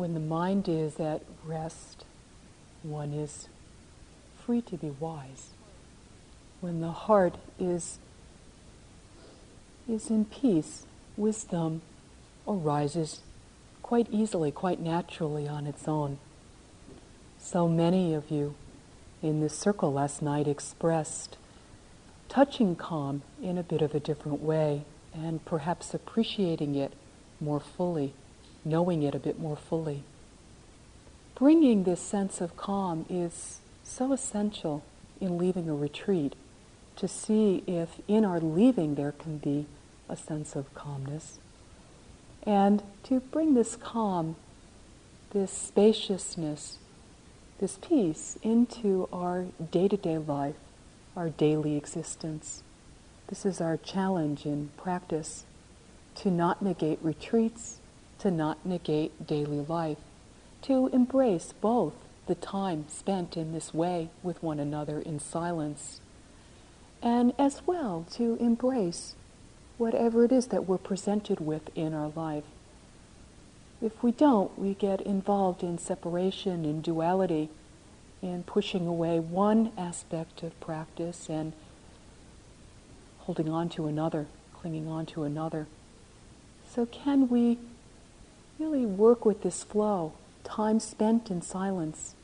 when the mind is at rest, one is free to be wise. When the heart is, is in peace, wisdom arises quite easily, quite naturally on its own. So many of you in this circle last night expressed touching calm in a bit of a different way and perhaps appreciating it more fully, knowing it a bit more fully. Bringing this sense of calm is so essential in leaving a retreat to see if in our leaving there can be a sense of calmness. And to bring this calm, this spaciousness, this peace into our day to day life, our daily existence. This is our challenge in practice to not negate retreats, to not negate daily life, to embrace both the time spent in this way with one another in silence, and as well to embrace whatever it is that we're presented with in our life. If we don't, we get involved in separation, in duality, in pushing away one aspect of practice and holding on to another, clinging on to another. So, can we really work with this flow, time spent in silence,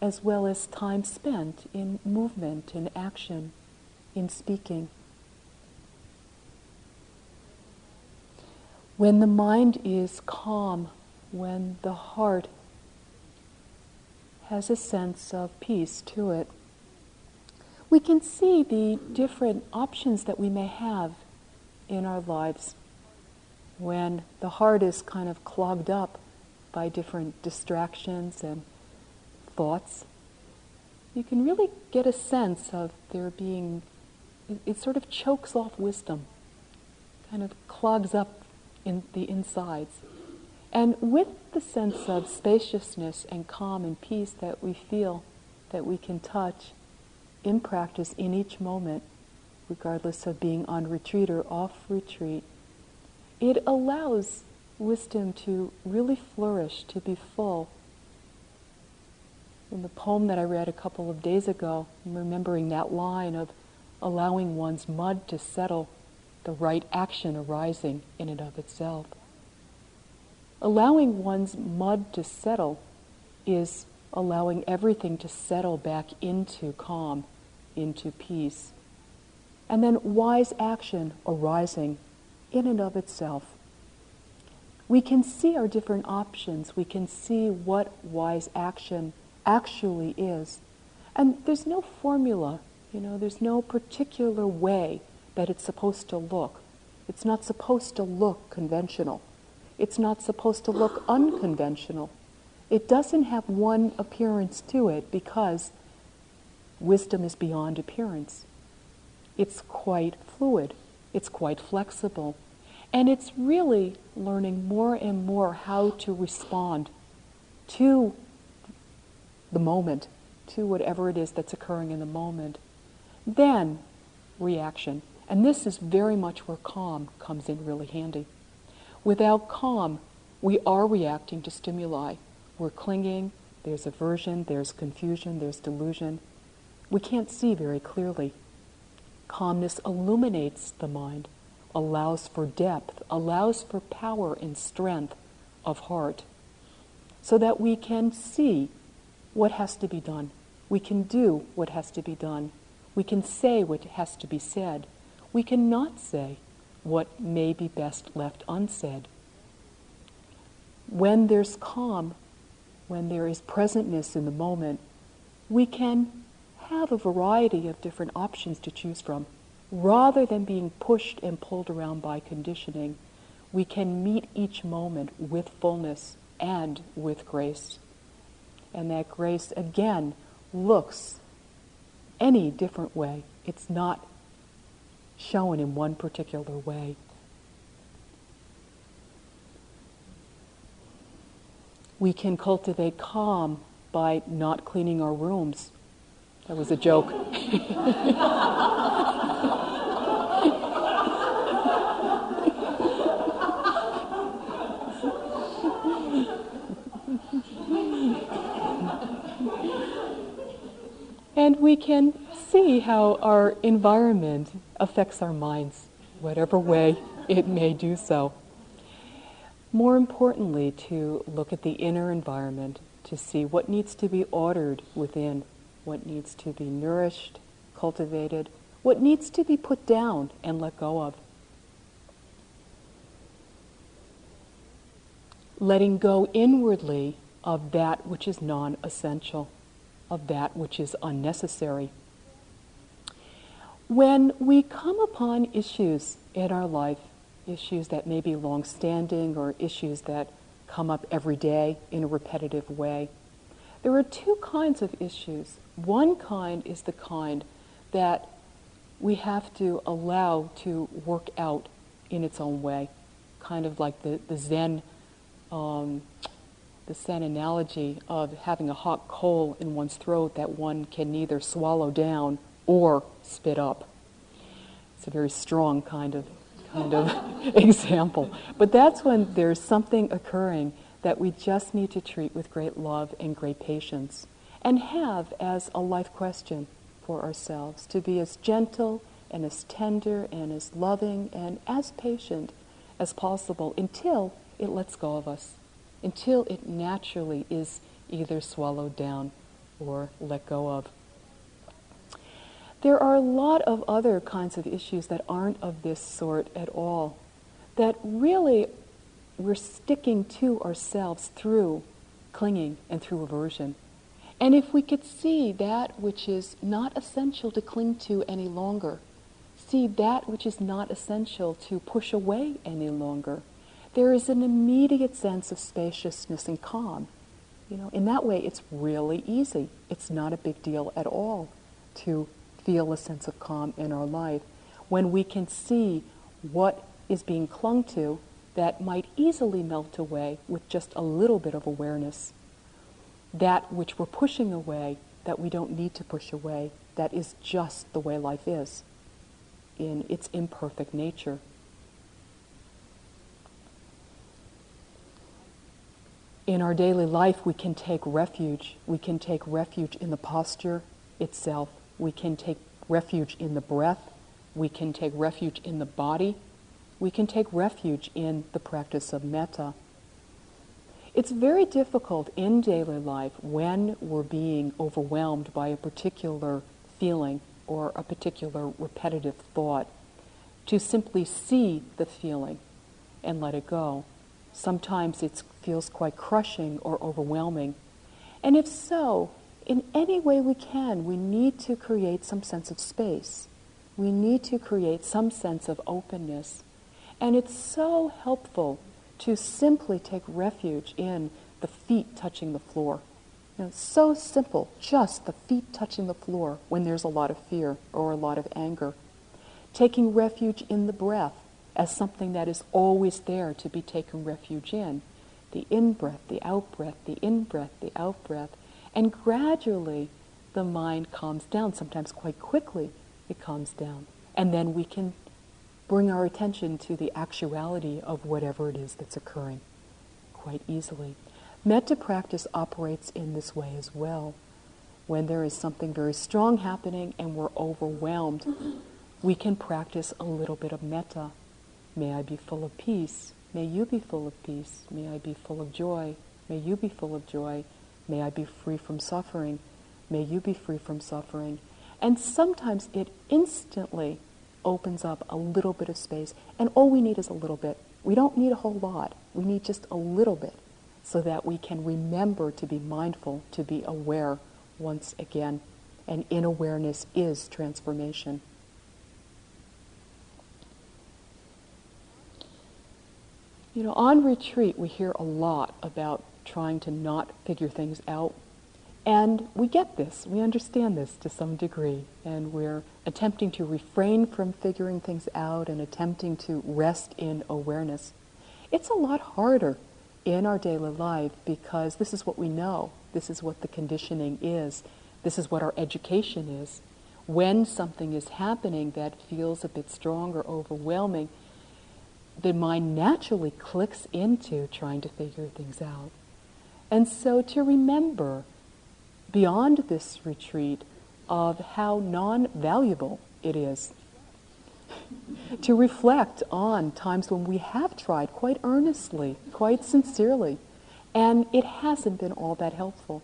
as well as time spent in movement, in action, in speaking? When the mind is calm, when the heart has a sense of peace to it, we can see the different options that we may have in our lives when the heart is kind of clogged up by different distractions and thoughts. You can really get a sense of there being, it, it sort of chokes off wisdom, kind of clogs up in the insides. And with the sense of spaciousness and calm and peace that we feel, that we can touch in practice in each moment, regardless of being on retreat or off retreat, it allows wisdom to really flourish, to be full. In the poem that I read a couple of days ago, I'm remembering that line of allowing one's mud to settle the right action arising in and of itself. Allowing one's mud to settle is allowing everything to settle back into calm, into peace. And then wise action arising in and of itself. We can see our different options. We can see what wise action actually is. And there's no formula, you know, there's no particular way that it's supposed to look. It's not supposed to look conventional. It's not supposed to look unconventional. It doesn't have one appearance to it because wisdom is beyond appearance. It's quite fluid, it's quite flexible, and it's really learning more and more how to respond to the moment, to whatever it is that's occurring in the moment. Then reaction. And this is very much where calm comes in really handy. Without calm, we are reacting to stimuli. We're clinging, there's aversion, there's confusion, there's delusion. We can't see very clearly. Calmness illuminates the mind, allows for depth, allows for power and strength of heart, so that we can see what has to be done. We can do what has to be done. We can say what has to be said we cannot say what may be best left unsaid. When there's calm, when there is presentness in the moment, we can have a variety of different options to choose from. Rather than being pushed and pulled around by conditioning, we can meet each moment with fullness and with grace. And that grace, again, looks any different way. It's not shown in one particular way. We can cultivate calm by not cleaning our rooms. That was a joke. we can see how our environment affects our minds, whatever way it may do so. More importantly, to look at the inner environment to see what needs to be ordered within, what needs to be nourished, cultivated, what needs to be put down and let go of. Letting go inwardly of that which is non essential, of that which is unnecessary. When we come upon issues in our life, issues that may be long standing or issues that come up every day in a repetitive way, there are two kinds of issues. One kind is the kind that we have to allow to work out in its own way, kind of like the, the Zen um, the Zen analogy of having a hot coal in one's throat that one can neither swallow down or spit up. It's a very strong kind of kind of example. But that's when there's something occurring that we just need to treat with great love and great patience and have as a life question for ourselves to be as gentle and as tender and as loving and as patient as possible until it lets go of us until it naturally is either swallowed down or let go of. There are a lot of other kinds of issues that aren't of this sort at all, that really we're sticking to ourselves through clinging and through aversion. And if we could see that which is not essential to cling to any longer, see that which is not essential to push away any longer, there is an immediate sense of spaciousness and calm. You know, in that way, it's really easy. It's not a big deal at all to feel a sense of calm in our life when we can see what is being clung to that might easily melt away with just a little bit of awareness. That which we're pushing away, that we don't need to push away, that is just the way life is in its imperfect nature. In our daily life, we can take refuge. We can take refuge in the posture itself. We can take refuge in the breath. We can take refuge in the body. We can take refuge in the practice of metta. It's very difficult in daily life when we're being overwhelmed by a particular feeling or a particular repetitive thought to simply see the feeling and let it go. Sometimes it feels quite crushing or overwhelming. And if so, in any way we can, we need to create some sense of space. We need to create some sense of openness. And it's so helpful to simply take refuge in the feet touching the floor. You know, so simple, just the feet touching the floor when there's a lot of fear or a lot of anger. Taking refuge in the breath as something that is always there to be taken refuge in. The in breath, the out breath, the in breath, the out breath. And gradually the mind calms down. Sometimes quite quickly it calms down. And then we can bring our attention to the actuality of whatever it is that's occurring quite easily. Metta practice operates in this way as well. When there is something very strong happening and we're overwhelmed, we can practice a little bit of metta May I be full of peace. May you be full of peace. May I be full of joy. May you be full of joy. May I be free from suffering. May you be free from suffering. And sometimes it instantly opens up a little bit of space. And all we need is a little bit. We don't need a whole lot. We need just a little bit so that we can remember to be mindful, to be aware once again. And in awareness is transformation. You know, on retreat, we hear a lot about trying to not figure things out. And we get this, we understand this to some degree, and we're attempting to refrain from figuring things out and attempting to rest in awareness. It's a lot harder in our daily life because this is what we know, this is what the conditioning is, this is what our education is. When something is happening that feels a bit strong or overwhelming, the mind naturally clicks into trying to figure things out. And so to remember, beyond this retreat, of how non valuable it is. to reflect on times when we have tried quite earnestly, quite sincerely, and it hasn't been all that helpful.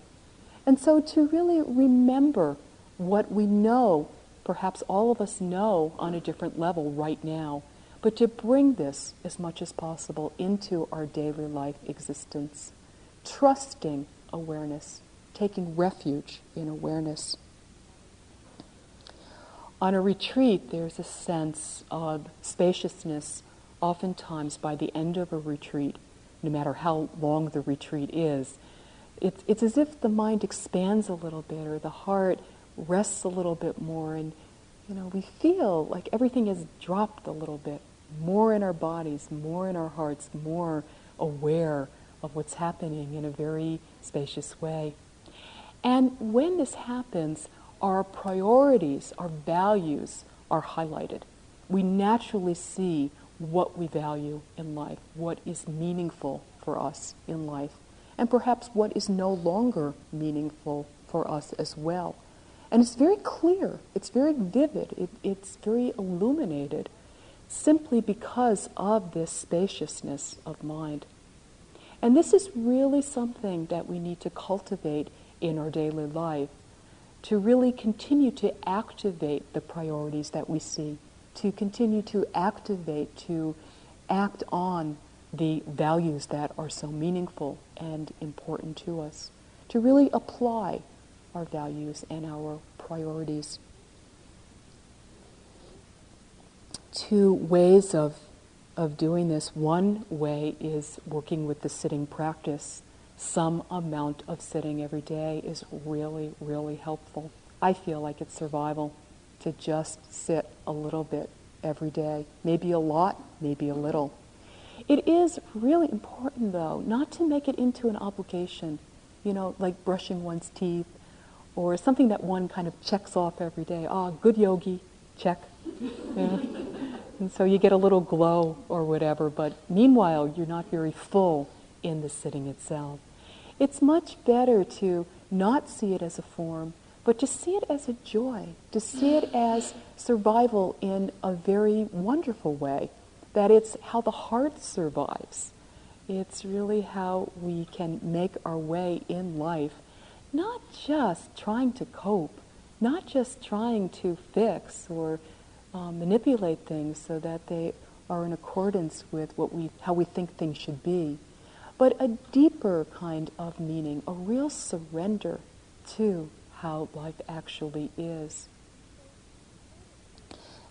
And so to really remember what we know, perhaps all of us know on a different level right now, but to bring this as much as possible into our daily life existence, trusting awareness, taking refuge in awareness. On a retreat, there's a sense of spaciousness, oftentimes by the end of a retreat, no matter how long the retreat is. It's, it's as if the mind expands a little bit or the heart rests a little bit more, and you know, we feel like everything has dropped a little bit more in our bodies, more in our hearts, more aware of what's happening in a very spacious way. And when this happens, our priorities, our values are highlighted. We naturally see what we value in life, what is meaningful for us in life, and perhaps what is no longer meaningful for us as well. And it's very clear, it's very vivid, it, it's very illuminated simply because of this spaciousness of mind. And this is really something that we need to cultivate in our daily life to really continue to activate the priorities that we see, to continue to activate, to act on the values that are so meaningful and important to us, to really apply our values and our priorities. Two ways of, of doing this. One way is working with the sitting practice. Some amount of sitting every day is really, really helpful. I feel like it's survival to just sit a little bit every day. Maybe a lot, maybe a little. It is really important, though, not to make it into an obligation, you know, like brushing one's teeth or something that one kind of checks off every day. Ah, oh, good yogi, check. Yeah. And so you get a little glow or whatever, but meanwhile, you're not very full in the sitting itself. It's much better to not see it as a form, but to see it as a joy, to see it as survival in a very wonderful way, that it's how the heart survives. It's really how we can make our way in life, not just trying to cope, not just trying to fix or um, manipulate things so that they are in accordance with what we, how we think things should be, but a deeper kind of meaning, a real surrender to how life actually is.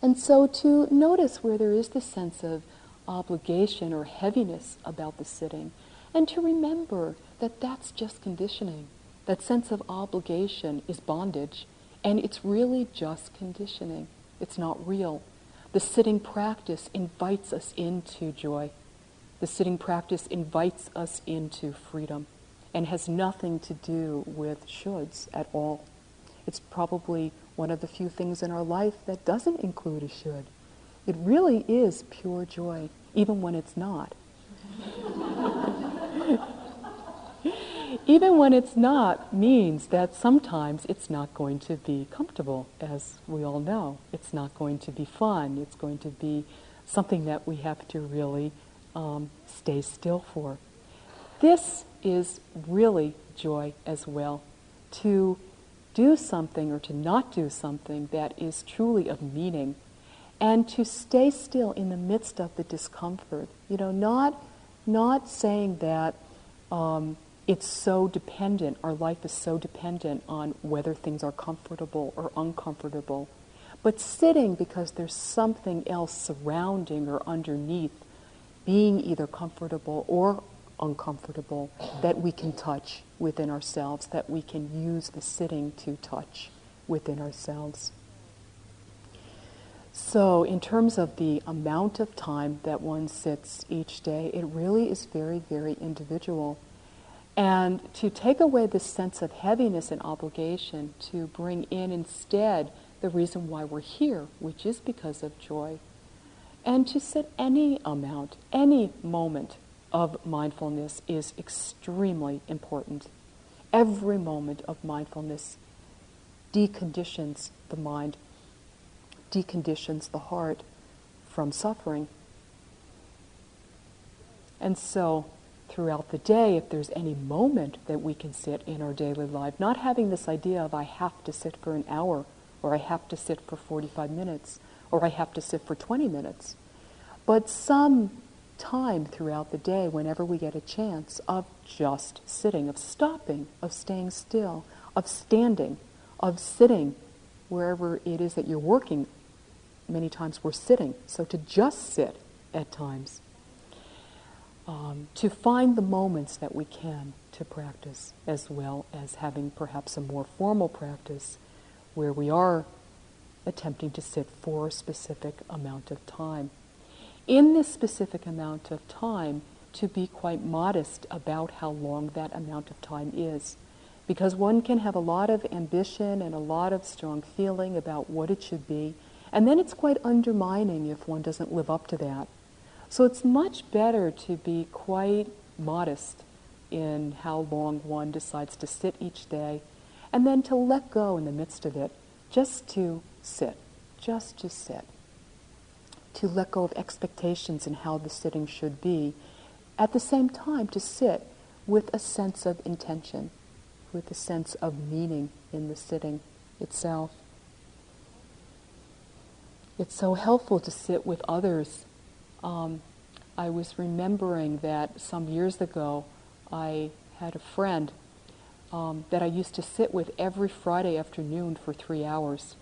And so to notice where there is the sense of obligation or heaviness about the sitting, and to remember that that's just conditioning. That sense of obligation is bondage, and it's really just conditioning. It's not real. The sitting practice invites us into joy. The sitting practice invites us into freedom and has nothing to do with shoulds at all. It's probably one of the few things in our life that doesn't include a should. It really is pure joy, even when it's not. even when it's not, means that sometimes it's not going to be comfortable, as we all know. It's not going to be fun. It's going to be something that we have to really um, stay still for. This is really joy as well. To do something or to not do something that is truly of meaning and to stay still in the midst of the discomfort. You know, not, not saying that um, it's so dependent, our life is so dependent on whether things are comfortable or uncomfortable. But sitting because there's something else surrounding or underneath being either comfortable or uncomfortable that we can touch within ourselves, that we can use the sitting to touch within ourselves. So, in terms of the amount of time that one sits each day, it really is very, very individual. And to take away this sense of heaviness and obligation, to bring in instead the reason why we're here, which is because of joy. And to set any amount, any moment of mindfulness is extremely important. Every moment of mindfulness deconditions the mind, deconditions the heart from suffering. And so, throughout the day, if there's any moment that we can sit in our daily life, not having this idea of I have to sit for an hour, or I have to sit for 45 minutes, or I have to sit for 20 minutes, but some time throughout the day, whenever we get a chance, of just sitting, of stopping, of staying still, of standing, of sitting wherever it is that you're working. Many times we're sitting, so to just sit at times. Um, to find the moments that we can to practice, as well as having perhaps a more formal practice where we are attempting to sit for a specific amount of time. In this specific amount of time, to be quite modest about how long that amount of time is because one can have a lot of ambition and a lot of strong feeling about what it should be, and then it's quite undermining if one doesn't live up to that. So it's much better to be quite modest in how long one decides to sit each day, and then to let go in the midst of it, just to sit, just to sit. To let go of expectations and how the sitting should be, at the same time to sit with a sense of intention with a sense of meaning in the sitting itself. It's so helpful to sit with others. Um, I was remembering that some years ago I had a friend um, that I used to sit with every Friday afternoon for three hours.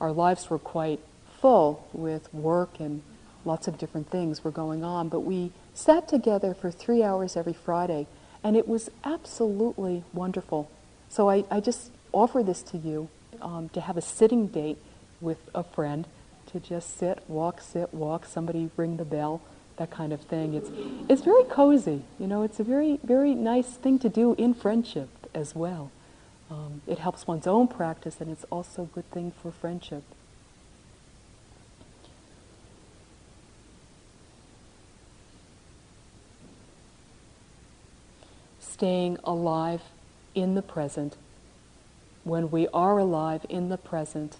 Our lives were quite full with work and lots of different things were going on, but we sat together for three hours every Friday and it was absolutely wonderful. So I, I just offer this to you um, to have a sitting date with a friend, to just sit, walk, sit, walk, somebody ring the bell, that kind of thing. It's, it's very cozy. You know, it's a very, very nice thing to do in friendship as well. Um, it helps one's own practice and it's also a good thing for friendship. staying alive in the present. When we are alive in the present,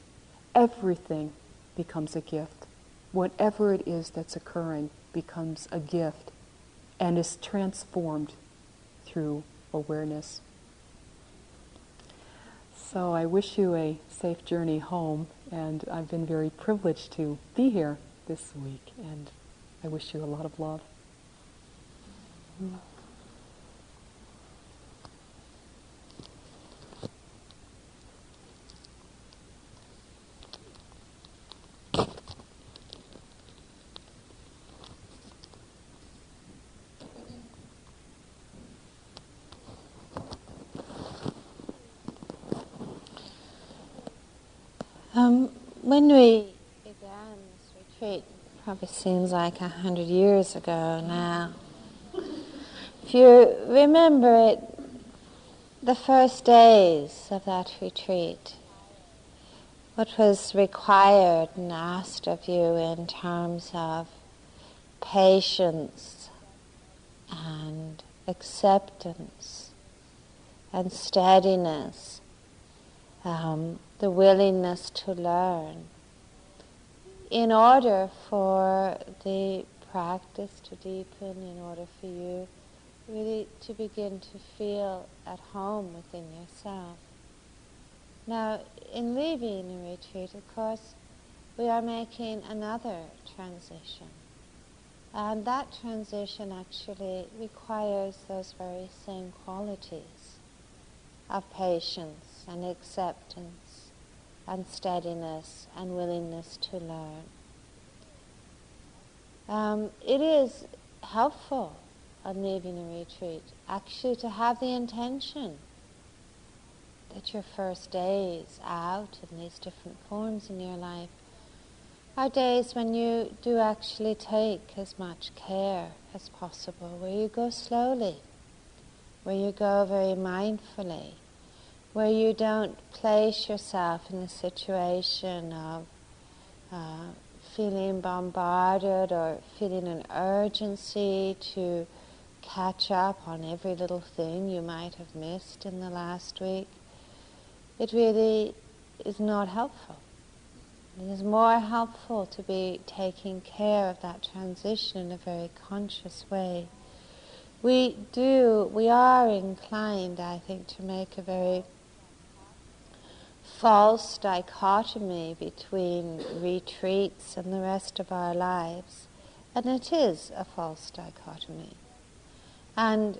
everything becomes a gift. Whatever it is that's occurring becomes a gift and is transformed through awareness. So I wish you a safe journey home, and I've been very privileged to be here this week, and I wish you a lot of love. Mm. Um, when we began this retreat, probably seems like a hundred years ago now. If you remember it, the first days of that retreat, what was required and asked of you in terms of patience and acceptance and steadiness um, the willingness to learn in order for the practice to deepen, in order for you really to begin to feel at home within yourself. Now, in leaving the retreat, of course, we are making another transition. And that transition actually requires those very same qualities of patience and acceptance and steadiness and willingness to learn. Um, it is helpful on leaving a retreat actually to have the intention that your first days out in these different forms in your life are days when you do actually take as much care as possible, where you go slowly, where you go very mindfully, where you don't place yourself in a situation of uh, feeling bombarded or feeling an urgency to catch up on every little thing you might have missed in the last week. It really is not helpful. It is more helpful to be taking care of that transition in a very conscious way. We do, we are inclined, I think, to make a very false dichotomy between retreats and the rest of our lives. And it is a false dichotomy. And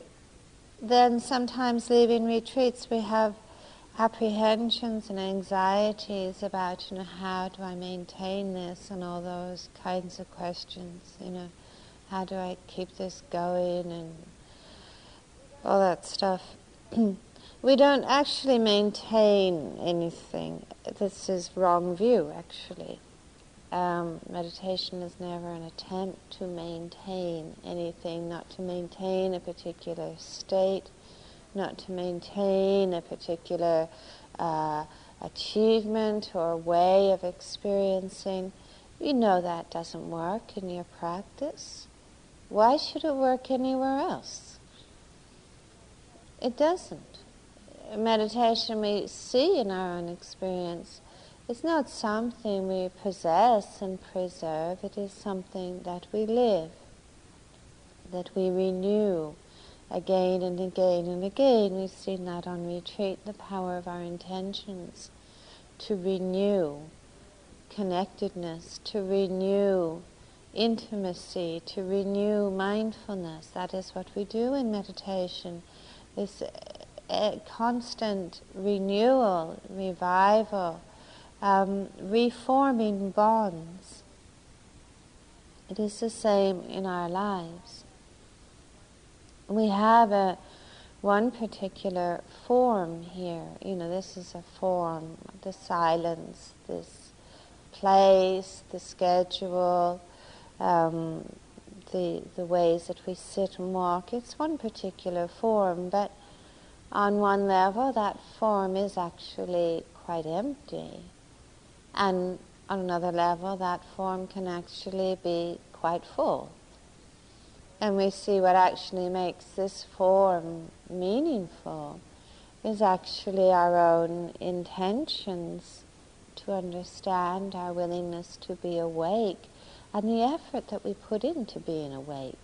then sometimes leaving retreats, we have apprehensions and anxieties about, you know, how do I maintain this and all those kinds of questions, you know, how do I keep this going and all that stuff. we don't actually maintain anything. This is wrong view, actually. Um, meditation is never an attempt to maintain anything, not to maintain a particular state, not to maintain a particular uh, achievement or way of experiencing. You know that doesn't work in your practice. Why should it work anywhere else? It doesn't. Meditation we see in our own experience is not something we possess and preserve, it is something that we live, that we renew again and again and again. We've seen that on retreat, the power of our intentions to renew connectedness, to renew intimacy, to renew mindfulness. That is what we do in meditation. This a constant renewal, revival um, reforming bonds. It is the same in our lives. We have a one particular form here. You know, this is a form, the silence, this place, the schedule, um, the the ways that we sit and walk. It's one particular form, but on one level, that form is actually quite empty. And on another level, that form can actually be quite full. And we see what actually makes this form meaningful is actually our own intentions to understand, our willingness to be awake, and the effort that we put into being awake.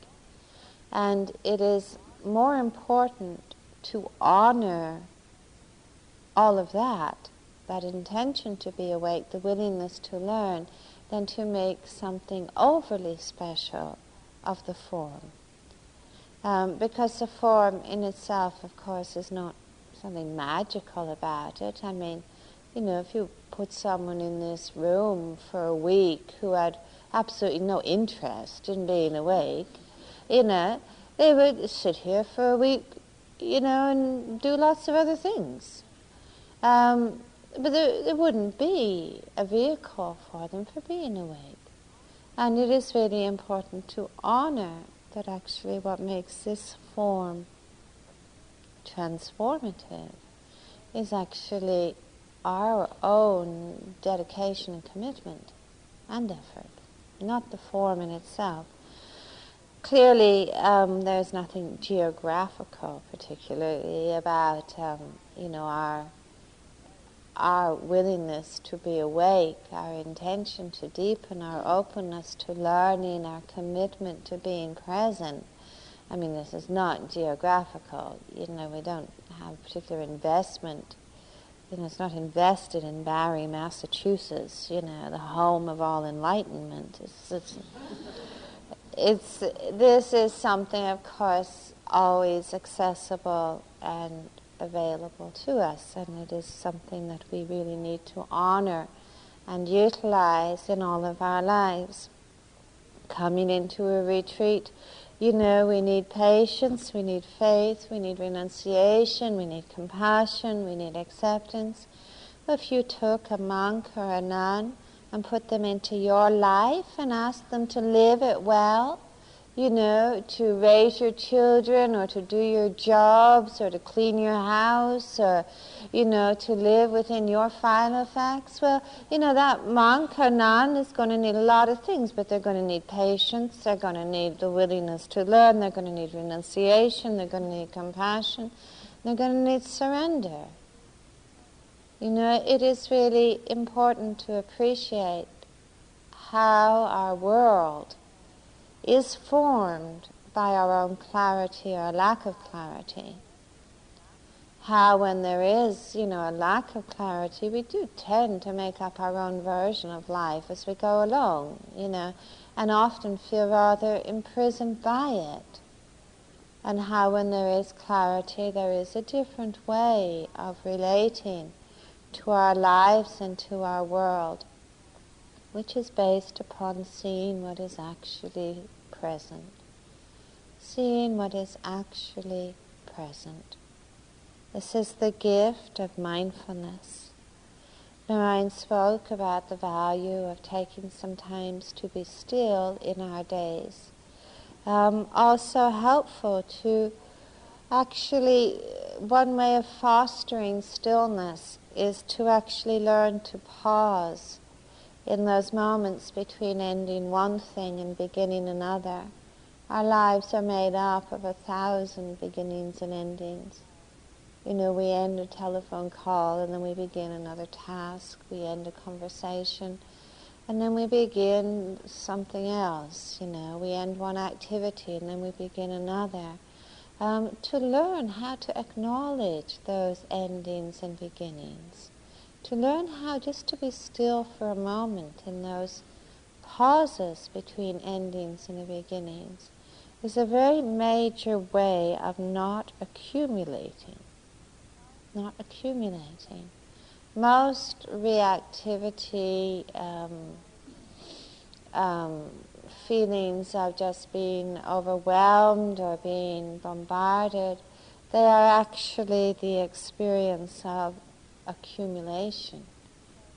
And it is more important to honor all of that that intention to be awake, the willingness to learn, than to make something overly special of the form. Um, because the form in itself, of course, is not something magical about it. I mean, you know, if you put someone in this room for a week who had absolutely no interest in being awake, you know, they would sit here for a week, you know, and do lots of other things. Um, but there, there wouldn't be a vehicle for them for being awake. And it is really important to honor that actually what makes this form transformative is actually our own dedication and commitment and effort, not the form in itself. Clearly, um, there's nothing geographical, particularly about um, you know our our willingness to be awake, our intention to deepen, our openness to learning, our commitment to being present. I mean, this is not geographical. You know, we don't have particular investment. You know, it's not invested in Barre, Massachusetts. You know, the home of all enlightenment. It's, it's, it's this is something, of course, always accessible and available to us, and it is something that we really need to honor and utilize in all of our lives. Coming into a retreat, you know, we need patience, we need faith, we need renunciation, we need compassion, we need acceptance. If you took a monk or a nun and put them into your life and ask them to live it well, you know, to raise your children or to do your jobs or to clean your house or, you know, to live within your final effects. Well, you know, that monk or nun is going to need a lot of things, but they're going to need patience, they're going to need the willingness to learn, they're going to need renunciation, they're going to need compassion, they're going to need surrender. You know, it is really important to appreciate how our world is formed by our own clarity or lack of clarity. How, when there is, you know, a lack of clarity, we do tend to make up our own version of life as we go along, you know, and often feel rather imprisoned by it. And how, when there is clarity, there is a different way of relating to our lives and to our world, which is based upon seeing what is actually present seeing what is actually present. This is the gift of mindfulness. Narayan spoke about the value of taking some time to be still in our days. Um, also helpful to actually, one way of fostering stillness is to actually learn to pause in those moments between ending one thing and beginning another. Our lives are made up of a thousand beginnings and endings. You know, we end a telephone call and then we begin another task. We end a conversation and then we begin something else. You know, we end one activity and then we begin another. Um, to learn how to acknowledge those endings and beginnings. To learn how just to be still for a moment in those pauses between endings and the beginnings is a very major way of not accumulating. Not accumulating. Most reactivity um, um, feelings of just being overwhelmed or being bombarded, they are actually the experience of accumulation.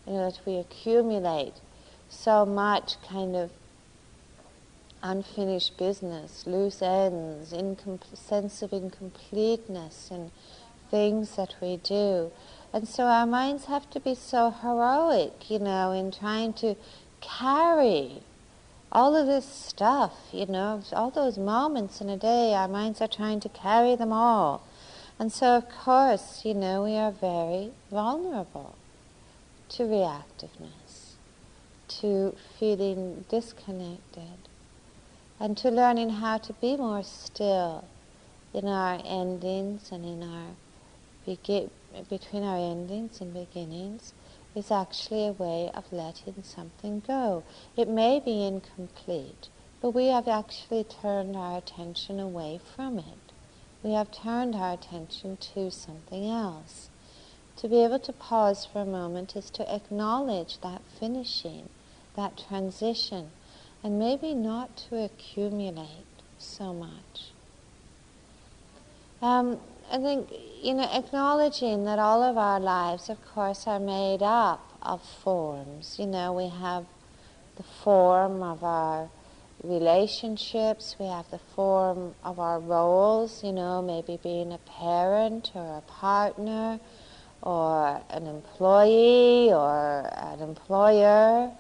You know, that we accumulate so much kind of unfinished business, loose ends, incom- sense of incompleteness in things that we do. And so our minds have to be so heroic, you know, in trying to carry all of this stuff, you know, all those moments in a day, our minds are trying to carry them all. And so, of course, you know, we are very vulnerable to reactiveness, to feeling disconnected and to learning how to be more still in our endings and in our begin, between our endings and beginnings is actually a way of letting something go. It may be incomplete, but we have actually turned our attention away from it. We have turned our attention to something else. To be able to pause for a moment is to acknowledge that finishing, that transition, and maybe not to accumulate so much. Um, I think, you know, acknowledging that all of our lives, of course, are made up of forms. You know, we have the form of our relationships, we have the form of our roles, you know, maybe being a parent or a partner or an employee or an employer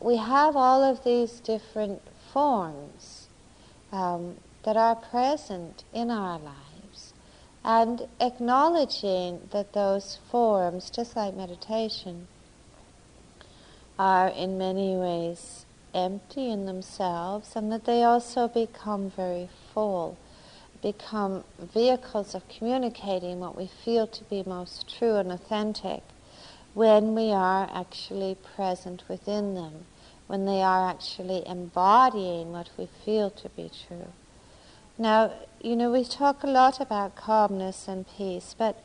we have all of these different forms um, that are present in our lives. And acknowledging that those forms, just like meditation, are in many ways empty in themselves and that they also become very full, become vehicles of communicating what we feel to be most true and authentic when we are actually present within them, when they are actually embodying what we feel to be true. Now, you know, we talk a lot about calmness and peace, but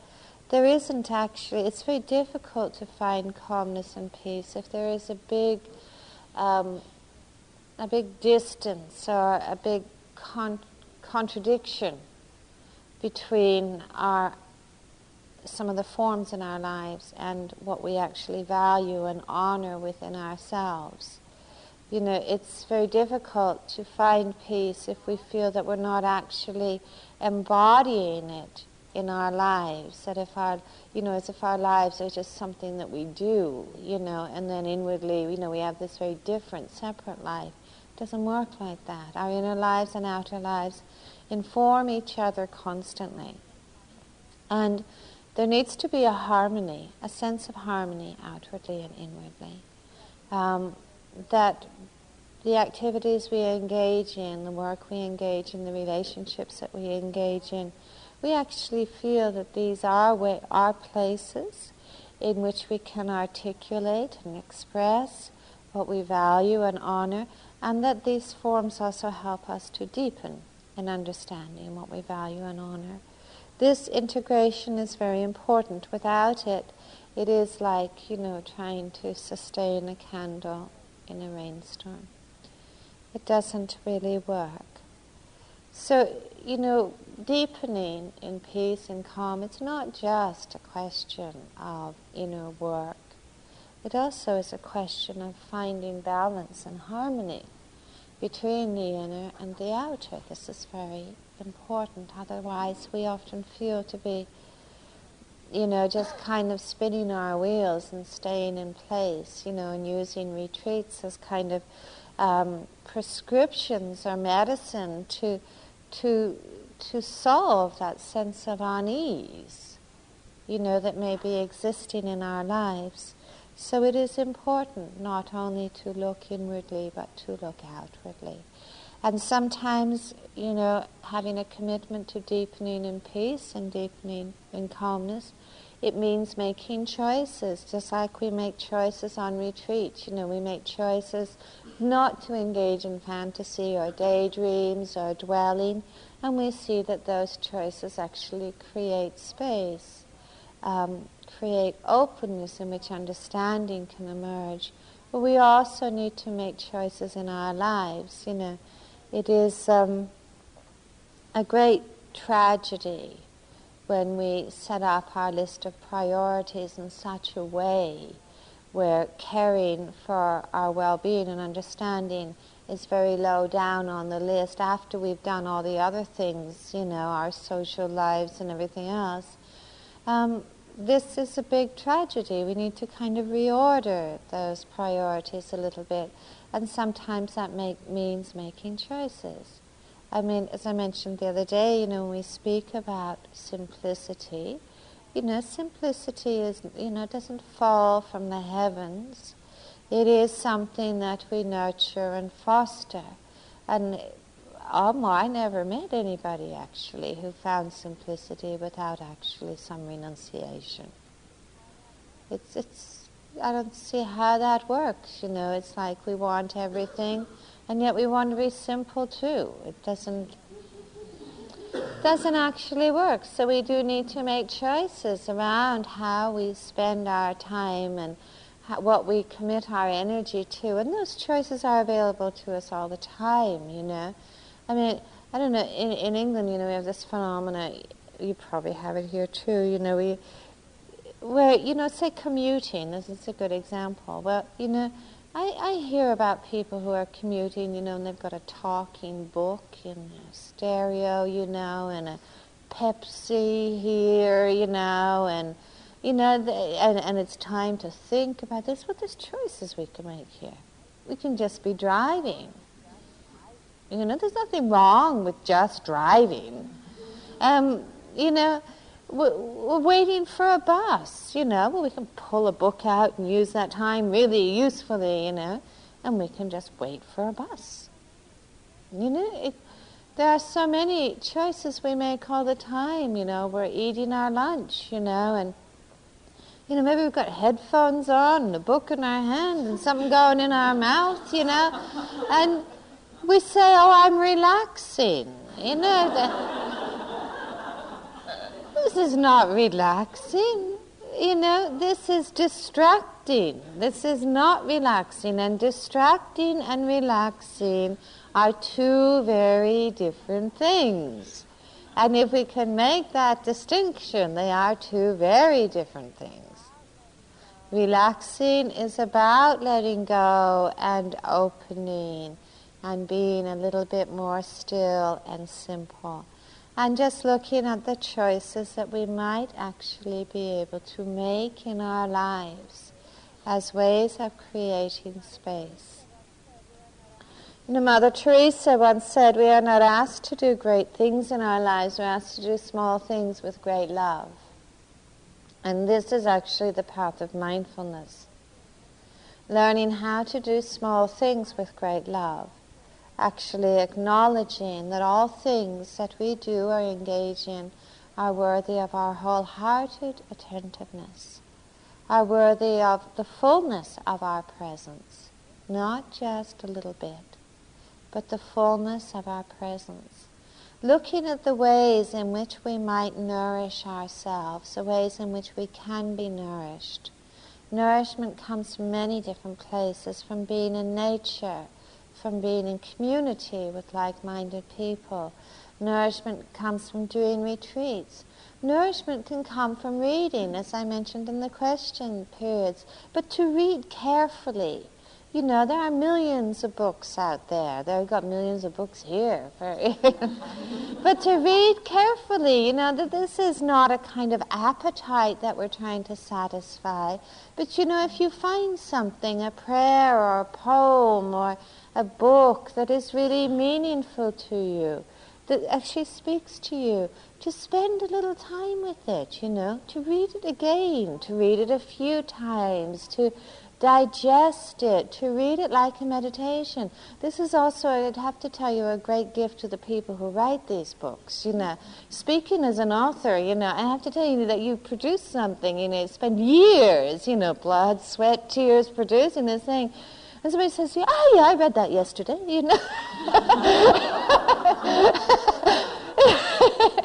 there isn't actually, it's very difficult to find calmness and peace if there is a big, um, a big distance or a big con- contradiction between our some of the forms in our lives and what we actually value and honor within ourselves. You know, it's very difficult to find peace if we feel that we're not actually embodying it in our lives. That if our, you know, as if our lives are just something that we do, you know, and then inwardly, you know, we have this very different, separate life. It doesn't work like that. Our inner lives and outer lives inform each other constantly. And there needs to be a harmony, a sense of harmony outwardly and inwardly. Um, that the activities we engage in, the work we engage in, the relationships that we engage in, we actually feel that these are, way, are places in which we can articulate and express what we value and honor, and that these forms also help us to deepen in understanding what we value and honor. This integration is very important. Without it, it is like, you know, trying to sustain a candle in a rainstorm. It doesn't really work. So, you know, deepening in peace and calm, it's not just a question of inner work. It also is a question of finding balance and harmony between the inner and the outer. This is very important. Otherwise, we often feel to be, you know, just kind of spinning our wheels and staying in place, you know, and using retreats as kind of um, prescriptions or medicine to to to solve that sense of unease, you know, that may be existing in our lives. So it is important not only to look inwardly but to look outwardly. And sometimes, you know, having a commitment to deepening in peace and deepening in calmness, it means making choices, just like we make choices on retreat. You know, we make choices not to engage in fantasy or daydreams or dwelling, and we see that those choices actually create space, um, create openness in which understanding can emerge. But we also need to make choices in our lives, you know it is um, a great tragedy when we set up our list of priorities in such a way where caring for our well-being and understanding is very low down on the list after we've done all the other things, you know, our social lives and everything else. Um, this is a big tragedy. We need to kind of reorder those priorities a little bit and sometimes that make, means making choices. I mean, as I mentioned the other day, you know, when we speak about simplicity, you know, simplicity is, you know, doesn't fall from the heavens. It is something that we nurture and foster. And I never met anybody actually who found simplicity without actually some renunciation. It's, it's I don't see how that works. You know, it's like we want everything, and yet we want to be simple too. It doesn't doesn't actually work. So we do need to make choices around how we spend our time and how, what we commit our energy to, and those choices are available to us all the time. You know, I mean, I don't know. In in England, you know, we have this phenomena. You probably have it here too. You know, we where, you know, say commuting, this is a good example. Well, you know, I, I hear about people who are commuting, you know, and they've got a talking book in a stereo, you know, and a Pepsi here, you know, and, you know, and, and it's time to think about this. What there's choices we can make here. We can just be driving. You know, there's nothing wrong with just driving. Um, you know, we're waiting for a bus, you know. Well, we can pull a book out and use that time really usefully, you know, and we can just wait for a bus. You know, it, there are so many choices we make all the time, you know. We're eating our lunch, you know, and, you know, maybe we've got headphones on and a book in our hand and something going in our mouth, you know, and we say, oh, I'm relaxing, you know. This is not relaxing. You know, this is distracting. This is not relaxing. And distracting and relaxing are two very different things. And if we can make that distinction, they are two very different things. Relaxing is about letting go and opening and being a little bit more still and simple and just looking at the choices that we might actually be able to make in our lives as ways of creating space. You know, Mother Teresa once said, We are not asked to do great things in our lives, we're asked to do small things with great love. And this is actually the path of mindfulness. Learning how to do small things with great love. Actually acknowledging that all things that we do or engage in are worthy of our wholehearted attentiveness, are worthy of the fullness of our presence, not just a little bit, but the fullness of our presence looking at the ways in which we might nourish ourselves, the ways in which we can be nourished. Nourishment comes from many different places, from being in nature, from being in community with like-minded people. Nourishment comes from doing retreats. Nourishment can come from reading, as I mentioned in the question periods, but to read carefully, you know, there are millions of books out there. They've got millions of books here. but to read carefully, you know, that this is not a kind of appetite that we're trying to satisfy. But, you know, if you find something, a prayer or a poem or a book that is really meaningful to you, that actually speaks to you, to spend a little time with it, you know, to read it again, to read it a few times, to digest it, to read it like a meditation. This is also, I'd have to tell you, a great gift to the people who write these books. You know, speaking as an author, you know, I have to tell you that you produce something, you know, spend years, you know, blood, sweat, tears producing this thing. And somebody says, to you, oh yeah, I read that yesterday, you know.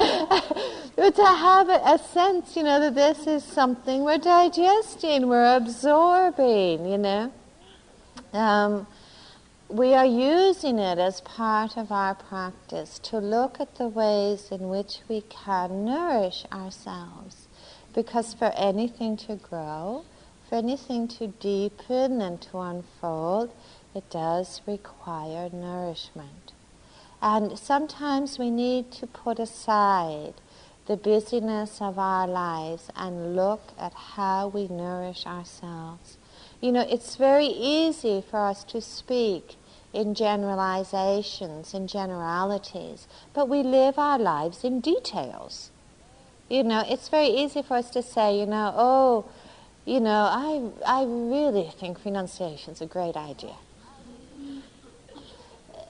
to have a, a, sense, you know, that this is something we're digesting, we're absorbing, you know. Um, we are using it as part of our practice to look at the ways in which we can nourish ourselves. Because for anything to grow, for anything to deepen and to unfold, it does require nourishment. And sometimes we need to put aside the busyness of our lives and look at how we nourish ourselves. You know, it's very easy for us to speak in generalizations, in generalities, but we live our lives in details. You know, it's very easy for us to say, you know, oh, you know, I, I really think renunciation is a great idea.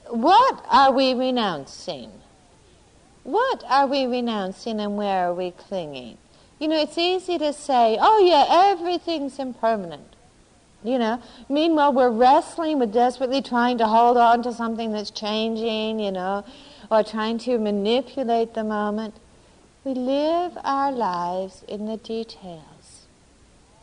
What are we renouncing? What are we renouncing and where are we clinging? You know, it's easy to say, oh yeah, everything's impermanent. You know, meanwhile, we're wrestling with desperately trying to hold on to something that's changing, you know, or trying to manipulate the moment. We live our lives in the details,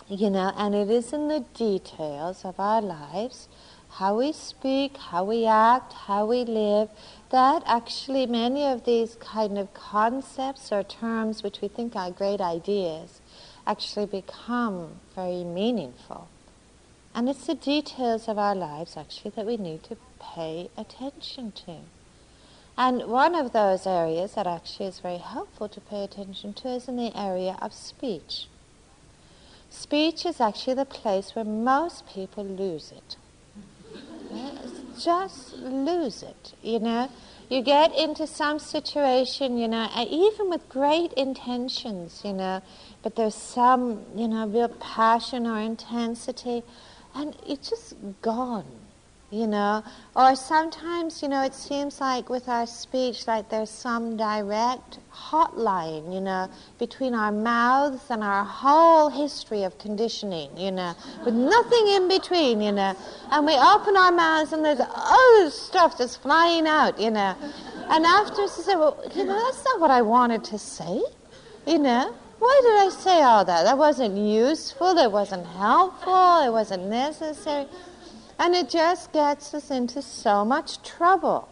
you know, and it is in the details of our lives how we speak, how we act, how we live, that actually many of these kind of concepts or terms which we think are great ideas actually become very meaningful. And it's the details of our lives actually that we need to pay attention to. And one of those areas that actually is very helpful to pay attention to is in the area of speech. Speech is actually the place where most people lose it just lose it, you know. You get into some situation, you know, even with great intentions, you know, but there's some, you know, real passion or intensity, and it's just gone you know. Or sometimes, you know, it seems like with our speech, like there's some direct hotline, you know, between our mouths and our whole history of conditioning, you know, with nothing in between, you know. And we open our mouths and there's all this stuff that's flying out, you know. And afterwards we say, well, you know, that's not what I wanted to say, you know. Why did I say all that? That wasn't useful, it wasn't helpful, it wasn't necessary. And it just gets us into so much trouble.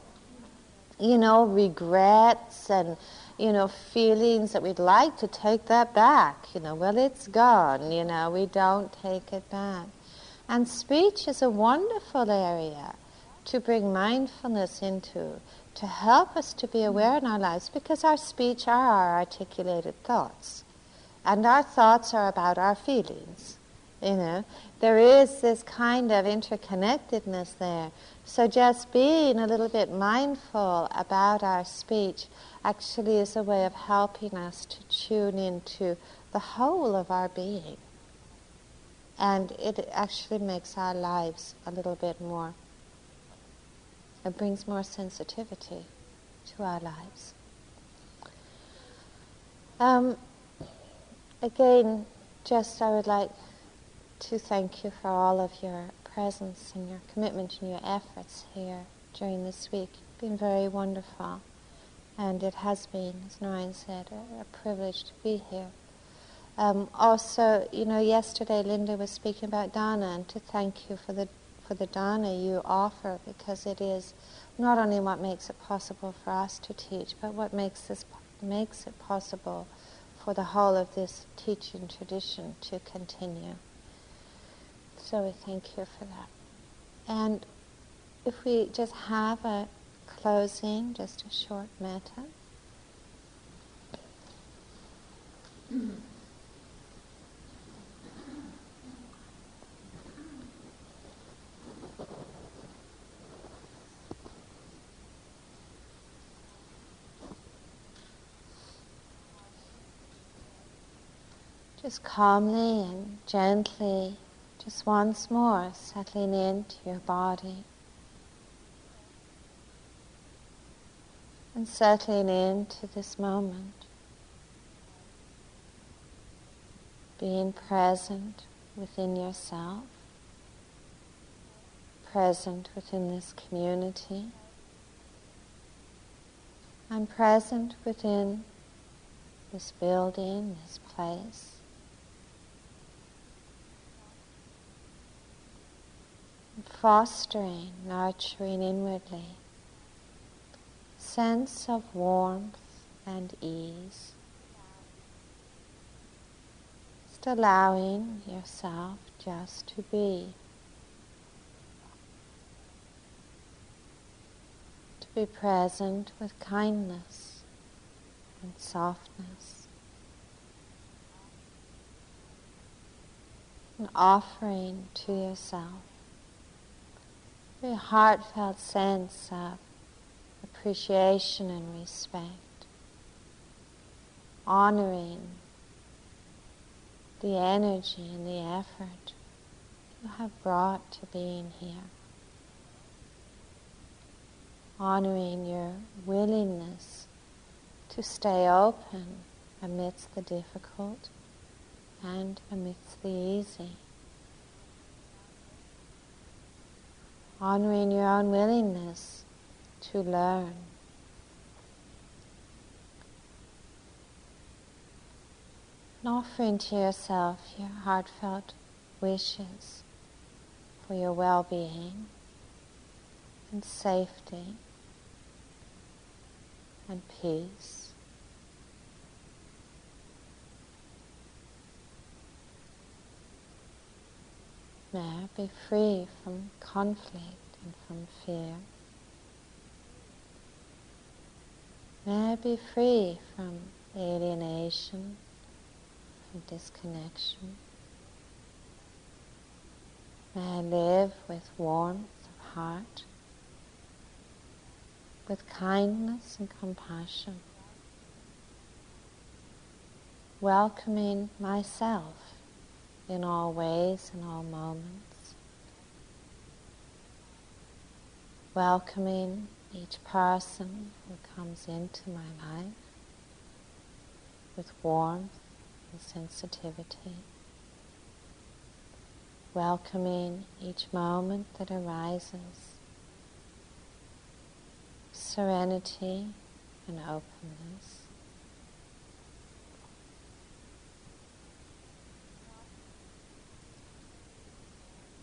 You know, regrets and, you know, feelings that we'd like to take that back. You know, well, it's gone. You know, we don't take it back. And speech is a wonderful area to bring mindfulness into, to help us to be aware in our lives, because our speech are our articulated thoughts. And our thoughts are about our feelings. You know, there is this kind of interconnectedness there. So just being a little bit mindful about our speech actually is a way of helping us to tune into the whole of our being. And it actually makes our lives a little bit more, it brings more sensitivity to our lives. Um, again, just I would like to thank you for all of your presence and your commitment and your efforts here during this week. It's been very wonderful. And it has been, as Noreen said, a, a privilege to be here. Um, also, you know, yesterday Linda was speaking about dana, and to thank you for the for the dana you offer, because it is not only what makes it possible for us to teach, but what makes this makes it possible for the whole of this teaching tradition to continue. So we thank you for that. And if we just have a closing, just a short metta. Just calmly and gently just once more settling into your body and settling into this moment. Being present within yourself, present within this community, and present within this building, this place. Fostering, nurturing inwardly, sense of warmth and ease. Just allowing yourself just to be. To be present with kindness and softness. And offering to yourself very heartfelt sense of appreciation and respect, honoring the energy and the effort you have brought to being here, honoring your willingness to stay open amidst the difficult and amidst the easy. Honoring your own willingness to learn. And offering to yourself your heartfelt wishes for your well being and safety and peace. May I be free from conflict and from fear. May I be free from alienation, from disconnection. May I live with warmth of heart, with kindness and compassion, welcoming myself in all ways, in all moments. Welcoming each person who comes into my life with warmth and sensitivity. Welcoming each moment that arises, serenity and openness.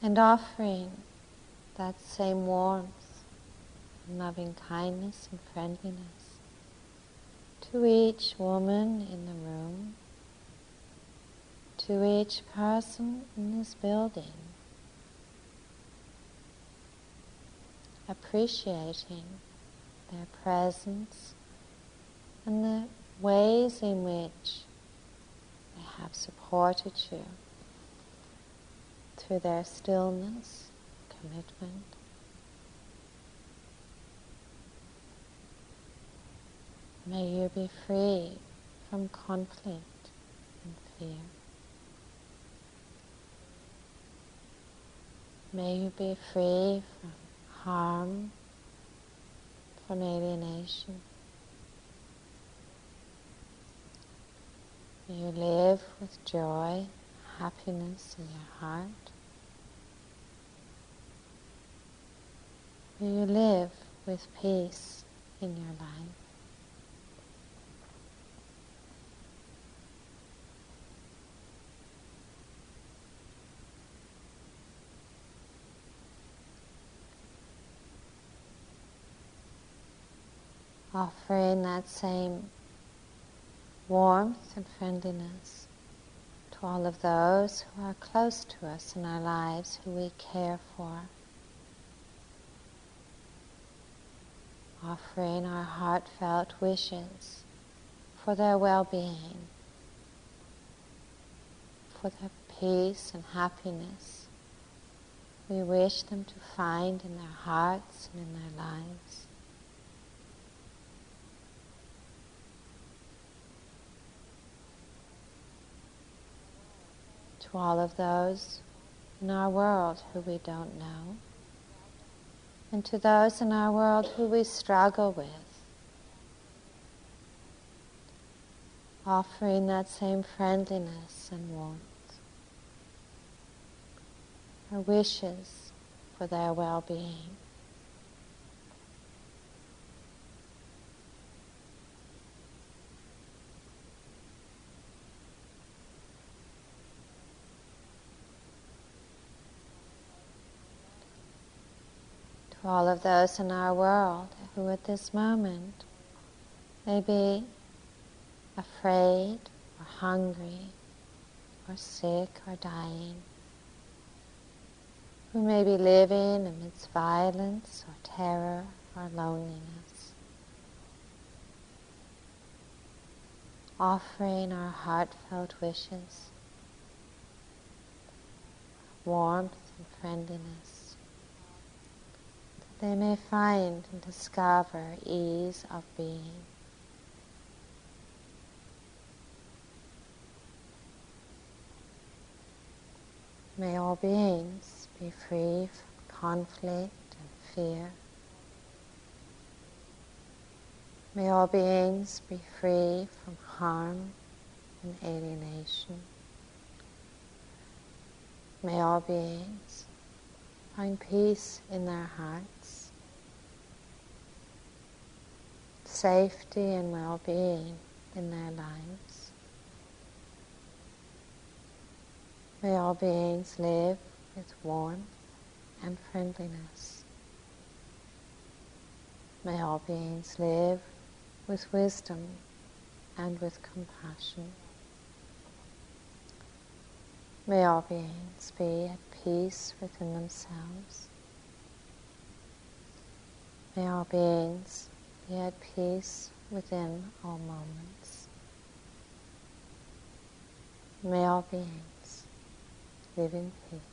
And offering that same warmth and loving kindness and friendliness to each woman in the room, to each person in this building, appreciating their presence and the ways in which they have supported you through their stillness, commitment. May you be free from conflict and fear. May you be free from harm, from alienation. You live with joy, happiness in your heart. May you live with peace in your life. offering that same warmth and friendliness to all of those who are close to us in our lives, who we care for. Offering our heartfelt wishes for their well-being, for their peace and happiness we wish them to find in their hearts and in their lives. to all of those in our world who we don't know, and to those in our world who we struggle with. Offering that same friendliness and warmth, our wishes for their well being. All of those in our world who at this moment may be afraid or hungry or sick or dying, who may be living amidst violence or terror or loneliness. Offering our heartfelt wishes, warmth and friendliness they may find and discover ease of being. May all beings be free from conflict and fear. May all beings be free from harm and alienation. May all beings find peace in their hearts, safety and well-being in their lives. May all beings live with warmth and friendliness. May all beings live with wisdom and with compassion. May all beings be at peace within themselves. May all beings be at peace within all moments. May all beings live in peace.